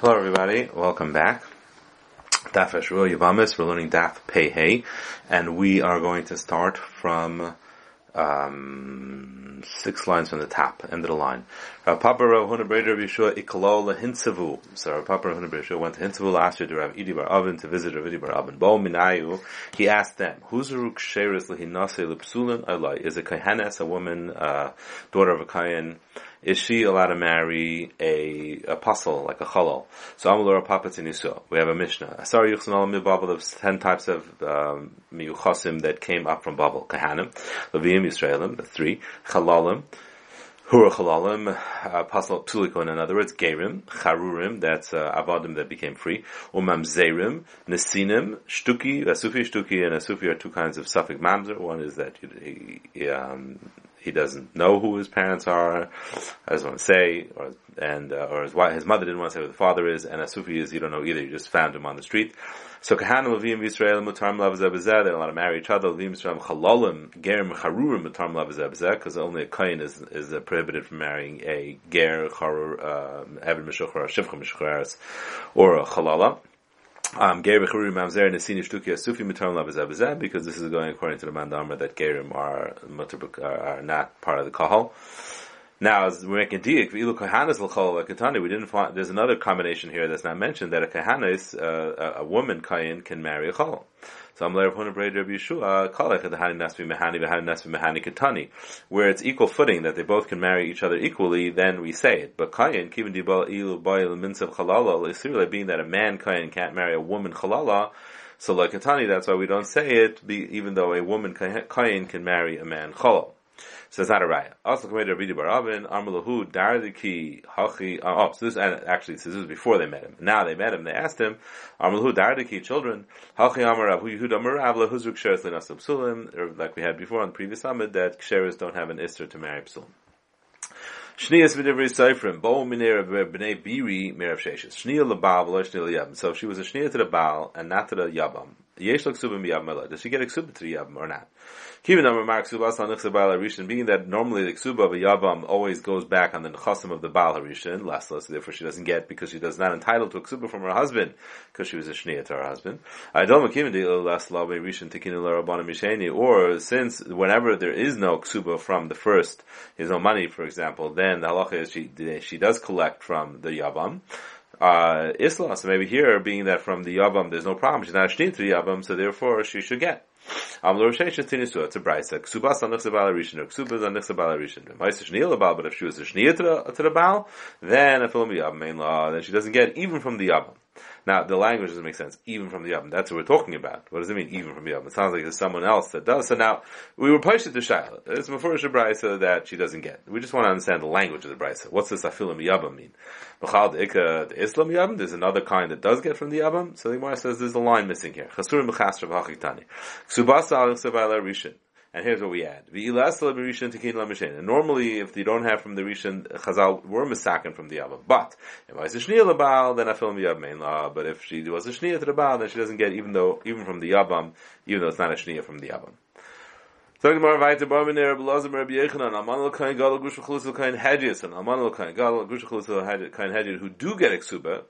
Hello everybody, welcome back. Daf Yavamis, we're learning Daf Pei and we are going to start from um, six lines from the top, end of the line. Papa Rav Huna Breder Yeshua Ikalo Lehinsavu. So Papa Rav Huna Breder went to Hinsavu last year to Rav Idi Bar Avin to visit Rav Idi Bar Avin. Bo Minayu, he asked them, Huzaruk Sheris Lehinase Lepsulin Alai, is a Kahanes, a woman, uh, daughter of a Kayan, is she allowed to marry a apostle like a chalal? So Amalur Papatinisuah. We have a Mishnah. Sorry, Yuchsan Al There's ten types of um, miyuchasim that came up from Babel. Kahanim, Leviim, Yisraelim, the three. Chalalim, Hura Chalalim, apostle Psulikon, in other words, Gerim, Charurim, that's uh, Avadim that became free, Umamzerim, Nesinim, Shtuki, Asufi, Shtuki, and Asufi are two kinds of suffix mamzer. One is that he um, he doesn't know who his parents are, I just want to say, or, and, uh, or his, wife, his mother didn't want to say who the father is, and a Sufi is, you don't know either, you just found him on the street. So Kahana Levim Yisrael Mutar Lavazebazeh, They don't want to marry each other, Levim Yisrael Chalolim, Gerim Charurim Mutar Lavazebazeh, because only a Kain is, is uh, prohibited from marrying a Ger Charur, uh, Evan Meshuchar, Shivcha or a Chalala. Um, because this is going according to the mandamar that gerim are, are not part of the kahal. Now, as we're making diak, v'ilu kahanas l'chol katani, we didn't find, there's another combination here that's not mentioned, that a kahanas, uh, a, a woman kayin can marry a chol. So I'm Leir Pona Braid Rabbi Yeshua, Kalech the Hani Nasbi Mehani V'Hani Nasbi Mehani Katani. Where it's equal footing, that they both can marry each other equally, then we say it. But Kayin, Kivin Dibal Ilu Bayil Minsav Chalala, Isirla being that a man Kayin can't marry a woman Chalala, so like Katani, that's why we don't say it, even though a woman Kayin can marry a man Chalal. So it's not a raya. Also, committed Rabbi Barabin, Amalahu, Dardiki, Hachi, uh, oh, so this, actually, so this is before they met him. Now they met him, they asked him, Amalahu, Dardiki, children, Hachi Amarav, Hu Yehuda Amarav, Lahuzruk Sheres Linasab Psulim, or like we had before on the previous summit, that Sheres don't have an Ister to marry Psulim. Shnias v'divrei seifrim, bo minera b'nei biri merav sheshes. Shnia lebal v'lo shnia liyabim. So she was a shnia to the baal and not to the yabam. Yesh l'ksubim yabim Does she get a ksubim to the yabam or not? Baal being that normally the Ksuba Yavam always goes back on the Nechasim of the Baal Harishan, less less, therefore she doesn't get because she does not entitled to a Ksuba from her husband, because she was a Shnia to her husband. Last or since whenever there is no Ksuba from the first, there's no money, for example, then the halacha is she, she does collect from the Yavam uh, Islam. So maybe here, being that from the Yavam there's no problem, she's not a to the Yavam, so therefore she should get. Um, it's a brisa. Ksubas on nechsa bala rishon, ksubas on nechsa bala rishon. Ma'isa shniyah bal, but if she was a to the, to the baal, then a film yavam main law, then she doesn't get even from the yavam. Now, the language doesn't make sense, even from the oven. That's what we're talking about. What does it mean, even from the oven? It sounds like there's someone else that does. So now, we were pushed to Shaila. It's Mefurish Brisa that she doesn't get. We just want to understand the language of the Brisa. What's this Afilim Yabam mean? Uh, the Islam Yabam, there's another kind that does get from the Yabam. So the Gemara says there's a line missing here. Chasurim B'chasra B'chachitani. Ksubasa Al Rishon. And here's what we add. And normally, if you don't have from the Rishon, Chazal were misaken from the Yava. But, if I a Shniya Labal, then I film the Yav main law. But if she was a Shniya to the Baal, then she doesn't get even though, even from the Yavam, even though it's not a Shniya from the Yavam. Talking more weiter Barmen Rabbi Lazar Rabbi Yechanan Aman Kain Gadol Gush Chulus Kain Hedges and Aman Kain Gadol Gush Chulus Kain Hedges who do get Exuba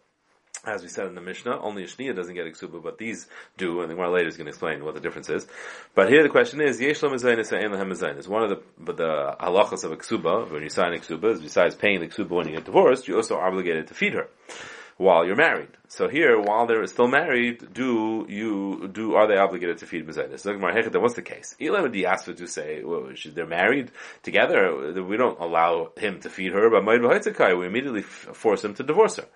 as we said in the Mishnah, only a doesn't get Iksuba, but these do, and the Gemara later is going to explain what the difference is. But here the question is, Yesh Lo Mezainis Ein Lehem Mezainis. One of the, but the halachas of Iksuba, when you sign Iksuba, is besides paying the Iksuba when you get divorced, you're also obligated to feed her while you're married. So here, while they're still married, do you do are they obligated to feed mezainis? So that what's the case? Elam diasva to say well, they're married together. We don't allow him to feed her, but we immediately force him to divorce her.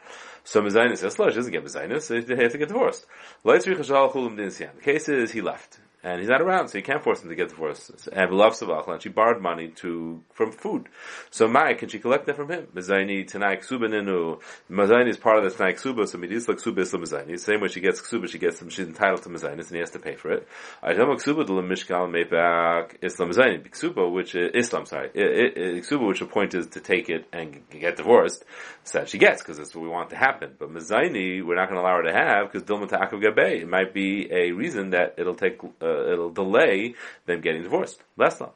So mezainis esla doesn't get mezainis; they have to get divorced. The case is he left and he's not around, so you can't force him to get divorced. And loves and she borrowed money to from food. So Mai, can she collect that from him? Mazaini Tanai Ksuba Ninu. Mazaini is part of the Tanai Ksuba, so Midis like Ksuba Islam Mazaini. Same way she gets Ksuba, she gets she's entitled to Mazainis and he has to pay for it. I tell Ksuba the Mishkal Mepak Islam Mazaini. Ksuba, which is, Islam, sorry. Ksuba, which the point is to take it and get divorced, so that she gets, because that's what we want to happen. But Mazaini, we're not going to allow her to have, because Dilma Ta'akav Gabe. It might be a reason that it'll take, uh, it'll delay them getting divorced. Lesla.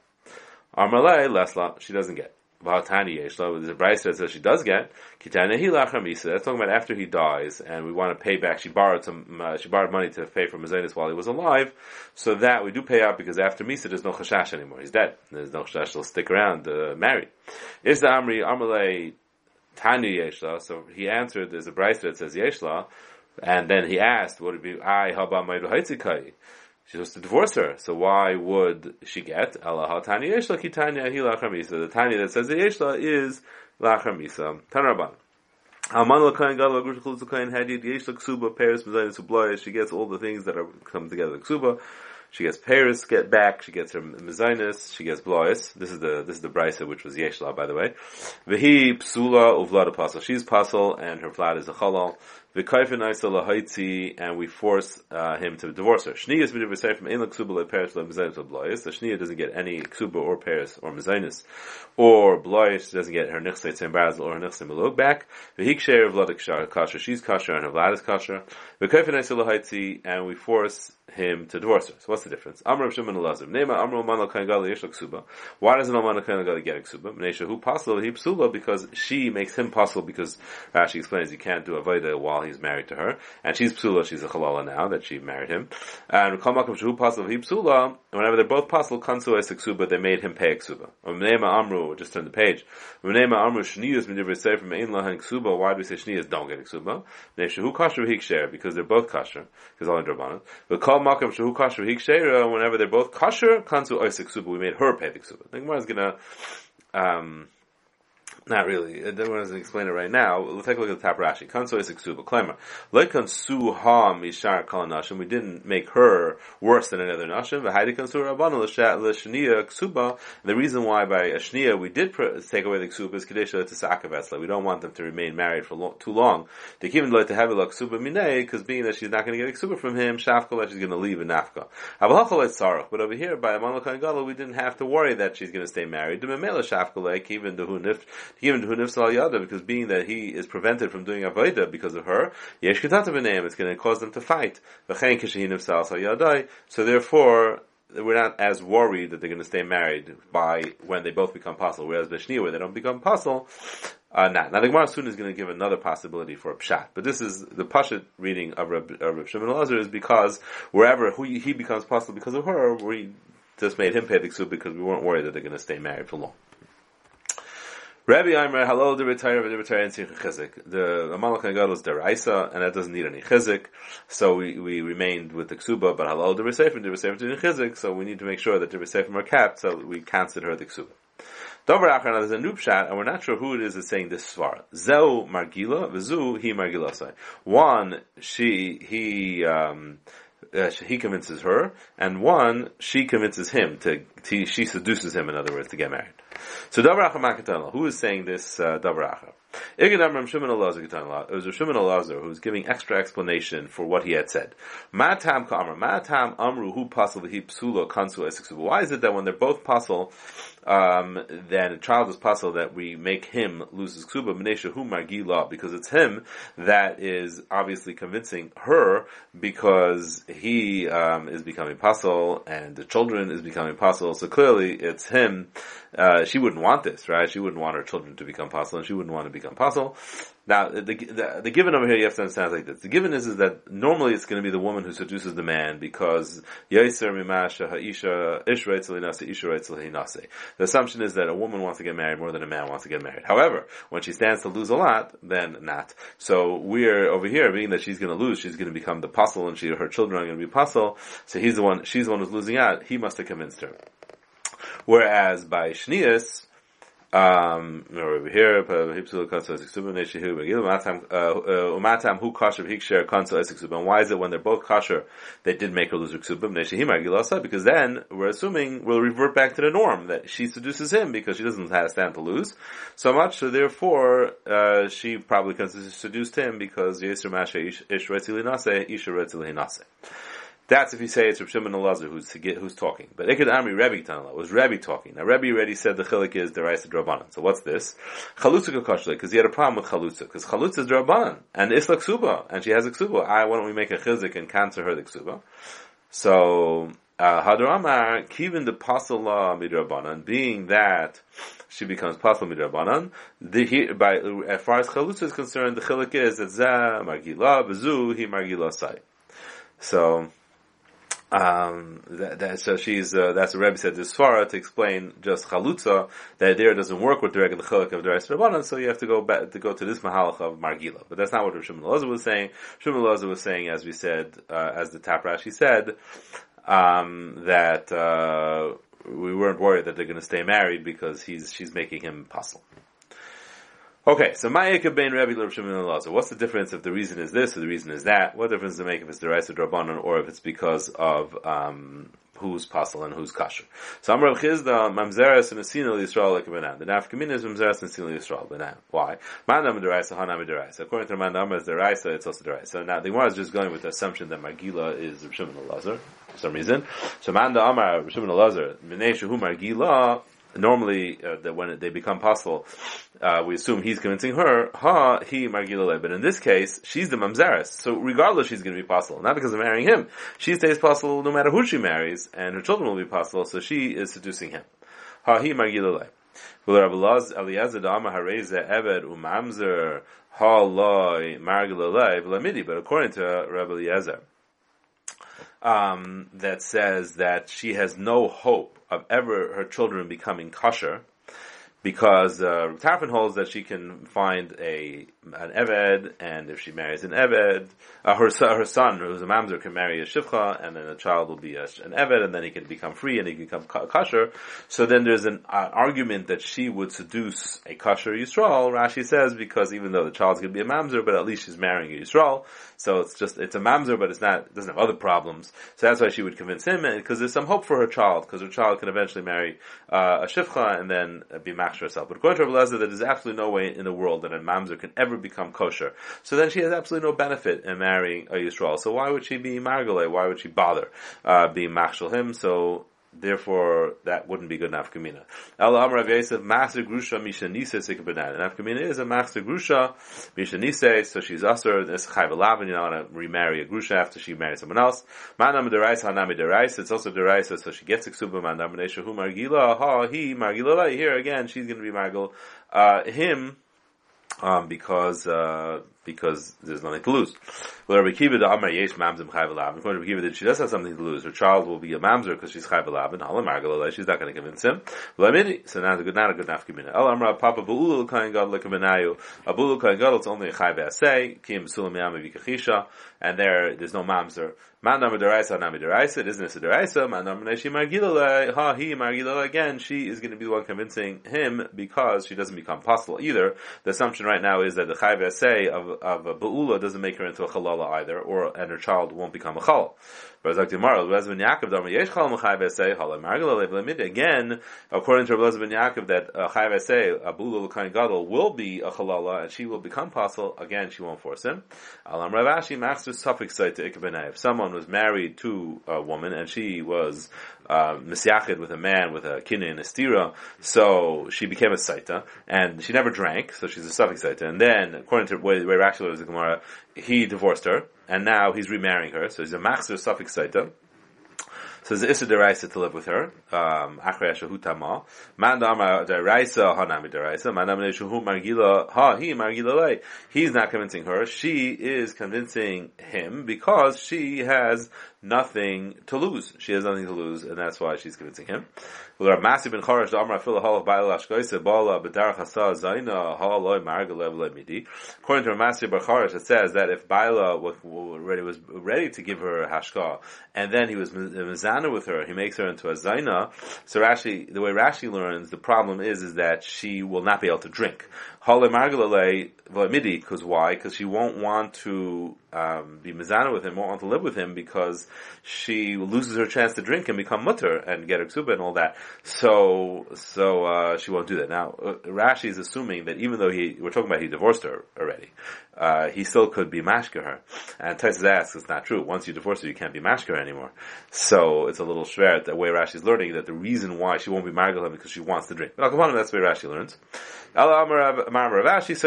Armalei, Lesla, she doesn't get. V'hatani yeshla, there's a Bryce that says she does get, kitana hilach hamisa, that's talking about after he dies, and we want to pay back, she borrowed some, uh, she borrowed money to pay for Mazenis while he was alive, so that we do pay out because after Misa there's no chashash anymore, he's dead, there's no chashash, he'll stick around, uh, married. Is the Amri, Amalei, Tani yeshla, so he answered, there's a Bryce that says yeshla, and then he asked, would it be, I, haba maidu haitzikai? She's supposed to divorce her. So why would she get? Allah Tanya Yeshla ki Tanya hi lachamisa. The Tanya that says the Yeshla is lachamisa. Tanraban. Alman l'kain gadol agrush chulutz l'kain hadid Yeshla ksuba Paris ubloya. She gets all the things that are come together. Ksuba. She gets Paris, get back. She gets her mezainis. She gets blois. This is the this is the brisa which was Yeshla, by the way. Vehi psula uvlad apostle. She's apostle, and her vlad is a chalal and we force uh, him to divorce her. Shnia is midiv from ein ksuba le peres le. The shnia doesn't get any ksuba or peres or mezainis or blois. Doesn't get her nichsei tzembaraz or her nichsei melog back. V'hik sheir vlad kasher. She's kasher and her vlad is kasher. V'kayfen and we force him to divorce her. So what's the difference? Amr Shimon Elazar. Nema Amr Oman Kain Gali Yesh Ksuba. Why doesn't Oman Kain Gali get a Ksuba? Mnesha who possible he psula because she makes him possible because Rashi explains he can't do avoda while he's married to her, and she's psula. She's a halala now that she married him. And Kamakum Shehu possible he psula. Whenever they're both possible, Kansu es Ksuba, they made him pay a Ksuba. Nema Amru just turn the page. Nema Amru Shniyas Midivrei Sefer Mein Lahan Ksuba. Why do we say Shniyas don't get Ksuba? Mnesha who kasher hikshare because they're both kasher because all in drabanan. But call makam shehu kasher hikshare whenever they're both kasher kansu oisik suba. We made her pay the suba. The Gemara is gonna. Um, not really. I don't want to explain it right now. Let's take a look at the top Rashi. Kanso is ksuba. Klemer. Ha mishar kal nashim. We didn't make her worse than another nashim. V'haidi kansu rabbanu l'shnia ksuba. The reason why by a shnia we did take away the ksuba is kadesha to sakavesla. We don't want them to remain married for lo- too long. They even like to have a ksuba minay because being that she's not going to get ksuba from him, shafka she's going to leave in nafka. But over here by Amal we didn't have to worry that she's going to stay married. The memela shafka even the even hunifsal yada, because being that he is prevented from doing avodah because of her, yesh it's going to cause them to fight. So therefore, we're not as worried that they're going to stay married by when they both become possible. Whereas Bishnia, where they don't become possible, uh, not. Now the Gemara soon is going to give another possibility for a pshat, but this is the pshat reading of of Reb Shimon is because wherever he, becomes possible because of her, we just made him pay the because we weren't worried that they're going to stay married for long. Rabbi Aimer, hello, the retire, the retire, and chizik. The Amalek Nagad was deraisa, and that doesn't need any chizik, so we, we remained with the ksuba, but hello, the resefer, the resefer to chizik, so we need to make sure that the resefer are kept, so we consider her the ksuba. Dover now there's a noob shot, and we're not sure who it is that's saying this svara. Zeu Margila, Vizu, he Margila One, she, he, um, uh, he convinces her, and one, she convinces him to, to, she seduces him, in other words, to get married. So Davracha Makatana, who is saying this uh? It was Shimon Elazar who was giving extra explanation for what he had said. Matam Kamar, Matam Amru, who he psula kansu Why is it that when they're both possible, um, then a child is possible that we make him lose his ksuba, Mnesha hu margila, because it's him that is obviously convincing her because he um, is becoming pasul and the children is becoming pasul. So clearly it's him. Uh, she wouldn't want this, right? She wouldn't want her children to become pasul and she wouldn't want to become pasul. Now, the, the, the, given over here, you have to understand like this. The given is, is that normally it's going to be the woman who seduces the man because Ha'isha. The assumption is that a woman wants to get married more than a man wants to get married. However, when she stands to lose a lot, then not. So we're over here, being that she's going to lose, she's going to become the apostle and she, her children are going to be apostle. So he's the one, she's the one who's losing out. He must have convinced her. Whereas by Shnias, um, over here, Neshihu Matam Umatam Hu Kasher why is it when they're both kasher they did make her lose Agilasa? Because then we're assuming we'll revert back to the norm that she seduces him because she doesn't have a stand to lose so much. So therefore, uh, she probably seduced him because. That's if you say it's Rav Shimon Elazar who's who's talking. But Ikad Amri Rebbe Tanala was Rebbe talking. Now Rebbe already said the chilik is the Raisa Drabanan. So what's this? Chalutza Kakashlik, because he had a problem with Chalutza. Because Chalutza is Drabanan. And Isla Ksuba. And she has a Ksuba. Why don't we make a chizik and cancel her the Ksuba? So, Uh, Hadramar, Kivin the Pasala Midrabanan, being that she becomes Pasal Midrabanan, the, by, as far as Chalutza is concerned, the Chilik is that Zah, Margila, Bezu, he Margila Sai. So, um, that, that, so she's, uh, that's what Rebbe said to Svara to explain just Chalutza, that there doesn't work with the regular Chilik of the rest of so you have to go back, to go to this Mahalach of Margila. But that's not what Shimon Elazar was saying. Shimon Elazar was saying, as we said, uh, as the Tap Rashi said, um, that, uh, we weren't worried that they're to stay married because he's, she's making him puzzle. Okay, so Ma'ika ben Rabbi Shimon Elazar. What's the difference if the reason is this or the reason is that? What difference does it make if it's the Raisa Drabanan or if it's because of um, who's pasul and who's kasher? So I'm Rav Chisda Mamzeres and Asina Yisrael like a Benan. The Nafkamin is Mamzeres and Asina Yisrael Benan. Why? Mandam Deraisa Hanam Deraisa. According to Mandam as Deraisa, it's also Deraisa. So now the Gemara is just going with the assumption that Magila is Rav Shimon for some reason. So Manda Amar Rav Shimon Elazar Minei Shehu Margila normally uh, that when they become possible, uh, we assume he's convincing her, ha, he margilale. But in this case, she's the mamzeres. So regardless, she's going to be possible. Not because of marrying him. She stays possible no matter who she marries, and her children will be possible, so she is seducing him. Ha, he margilale. But according to Rabbi Eliezer, um, that says that she has no hope of ever her children becoming kosher, because uh, holds that she can find a an Eved, and if she marries an Eved, uh, her, her son, who's a Mamzer, can marry a Shivcha, and then the child will be a, an Eved, and then he can become free, and he can become kosher. So then there's an uh, argument that she would seduce a kosher Yisrael, Rashi says, because even though the child's going to be a Mamzer, but at least she's marrying a Yisrael, so it's just, it's a Mamzer, but it's not, it doesn't have other problems. So that's why she would convince him, because there's some hope for her child, because her child can eventually marry uh, a Shivcha, and then be Machshir herself. But according to Rabbi Lezer, there's absolutely no way in the world that a Mamzer can ever become kosher. So then she has absolutely no benefit in marrying a Yisrael. So why would she be Margale? Why would she bother uh, being Machshel him? So therefore that wouldn't be good enough kamina. El Amar Rav Yosef Master Grusha Misha Nisa Sikabanan. And Afkamina is a Master Grusha Misha Nisa, so she's usher. This Chayv Elavin. You don't want to remarry a Grusha after she marries someone else. Manam Derais Hanami Derais. It's also Derais, so she gets a Ksuba Manam Nesha Hu Margila Ha He Margila. Here again, she's going to be Margil. Uh, him um, because uh, because there's nothing to lose. Well, Rabbi Kiva the Amar Yesh Mamzim Chayv According to Rabbi Kiva, that she does have something to lose. Her child will be a Mamzer because she's Chayv Alabin. Halam she's not going to convince him. So now it's a good, not a good nafkamina. El Amra Papa Bu'ulu Kain God Lekabenayu. Abulu Kain God, it's only a Chayv Asay. Kim Sulam Yama Vikachisha. And there, there's no Mamzer. Man Namar Deraisa, Nami Deraisa, it isn't a Deraisa. Man Namar Neshi Margilale, Ha He Margilale. Again, she is going to be the one convincing him because she doesn't become possible either. The assumption right now is that the Chayv Asay of of a Ba'ula doesn't make her into a Chalala either, or and her child won't become a Again, according to Rabbi ben Yaakov, that uh, Chayv say Abula L'kain Gadol will be a Chalala and she will become possible. Again, she won't force him. Alam Ravashi Master suffix If someone was married to a woman and she was uh, with a man with a kidney and a stira, so she became a saita, and she never drank, so she's a suffix saita. And then, according to the way, the way Rashi was the Gemara, he divorced her, and now he's remarrying her, so he's a master suffix saita. So there's Issa Deraisa to live with her. Um, Achrei Shahutama. Man Dama Deraisa Hanami Deraisa. Man Dama Shehu Margila Ha He Margila Lei. He's not convincing her. She is convincing him because she has nothing to lose. She has nothing to lose, and that's why she's convincing him. According to Masi ben it says that if Baila was ready, to give her hashka, and then he was mizana with her, he makes her into a zaina. So Rashi, the way Rashi learns, the problem is is that she will not be able to drink. Because why? Because she won't want to um, be mizana with him, won't want to live with him because she loses her chance to drink and become mutter and get her ksuba and all that. So, so uh, she won't do that. Now, uh, Rashi is assuming that even though he, we're talking about he divorced her already, uh, he still could be mashka her. And Tosfos asks, it's not true. Once you divorce her, you can't be mashka anymore. So it's a little shver the way Rashi is learning that the reason why she won't be married him because she wants to drink. But Al that's the way Rashi learns. She's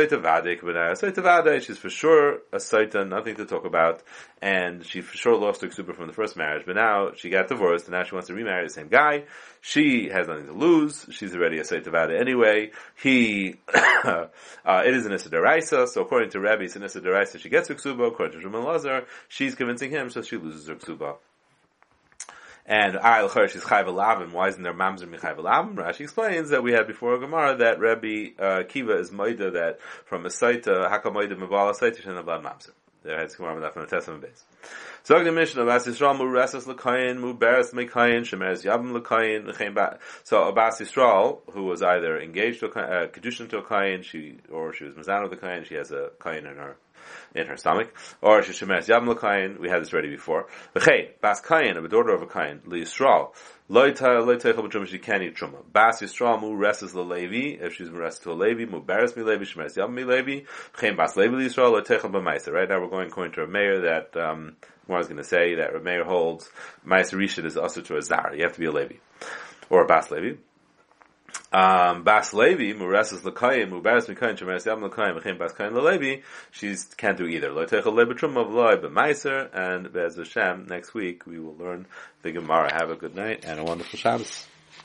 for sure a Saita, nothing to talk about, and she for sure lost her ksuba from the first marriage, but now she got divorced, and now she wants to remarry the same guy. She has nothing to lose. She's already a Saita Tavade anyway. He, uh, it is an Issa Deraisa, so according to Rabbi, it's an Issa Deraisa, she gets her ksuba. According to Shimon Lazar, she's convincing him, so she loses her ksuba. And Ayel Cherish is Chayv Alavim. Why isn't there Mamzer Michayv Alavim? Rashi explains that we had before Gemara that Rabbi uh, Kiva is Moida that from a site, Hakam Moida Mabala site, Shen Abad Mamzer. The base. So the Mishnah, Yisrael beres yabim l'kayin, So Yisrael, who was either engaged to a uh, kedushin to a kayin, she, or she was mazan with the kayin, she has a kayin in her in her stomach, or Sheshemes Yam Lakayin, we had this ready before. V'chei, Bas Kayin, a daughter of a Kayin, Li Yisrael, Loita Loiteichel B'Truma, she can't eat Truma. Bas Yisrael Mu Reses Levi, if she's Reses to a Levi, Mu Beres Mi Levi, Shemes Yam Mi Levi, V'chei Bas Levi Li Yisrael, Loiteichel B'Maisa. Right now we're going according to a mayor that, um, I was going to say that Rameir holds Maisa Rishit is also to a Zar. You have to be a Levi. Or a Bas Levi. Um, Bas Levi, Mikayim, Yam Bas Kayim she can't do either. Lo Techel Levi Trum of Loi, but Meiser, and Bez Hashem, next week we will learn the Gemara. Have a good night and a wonderful Shabbos.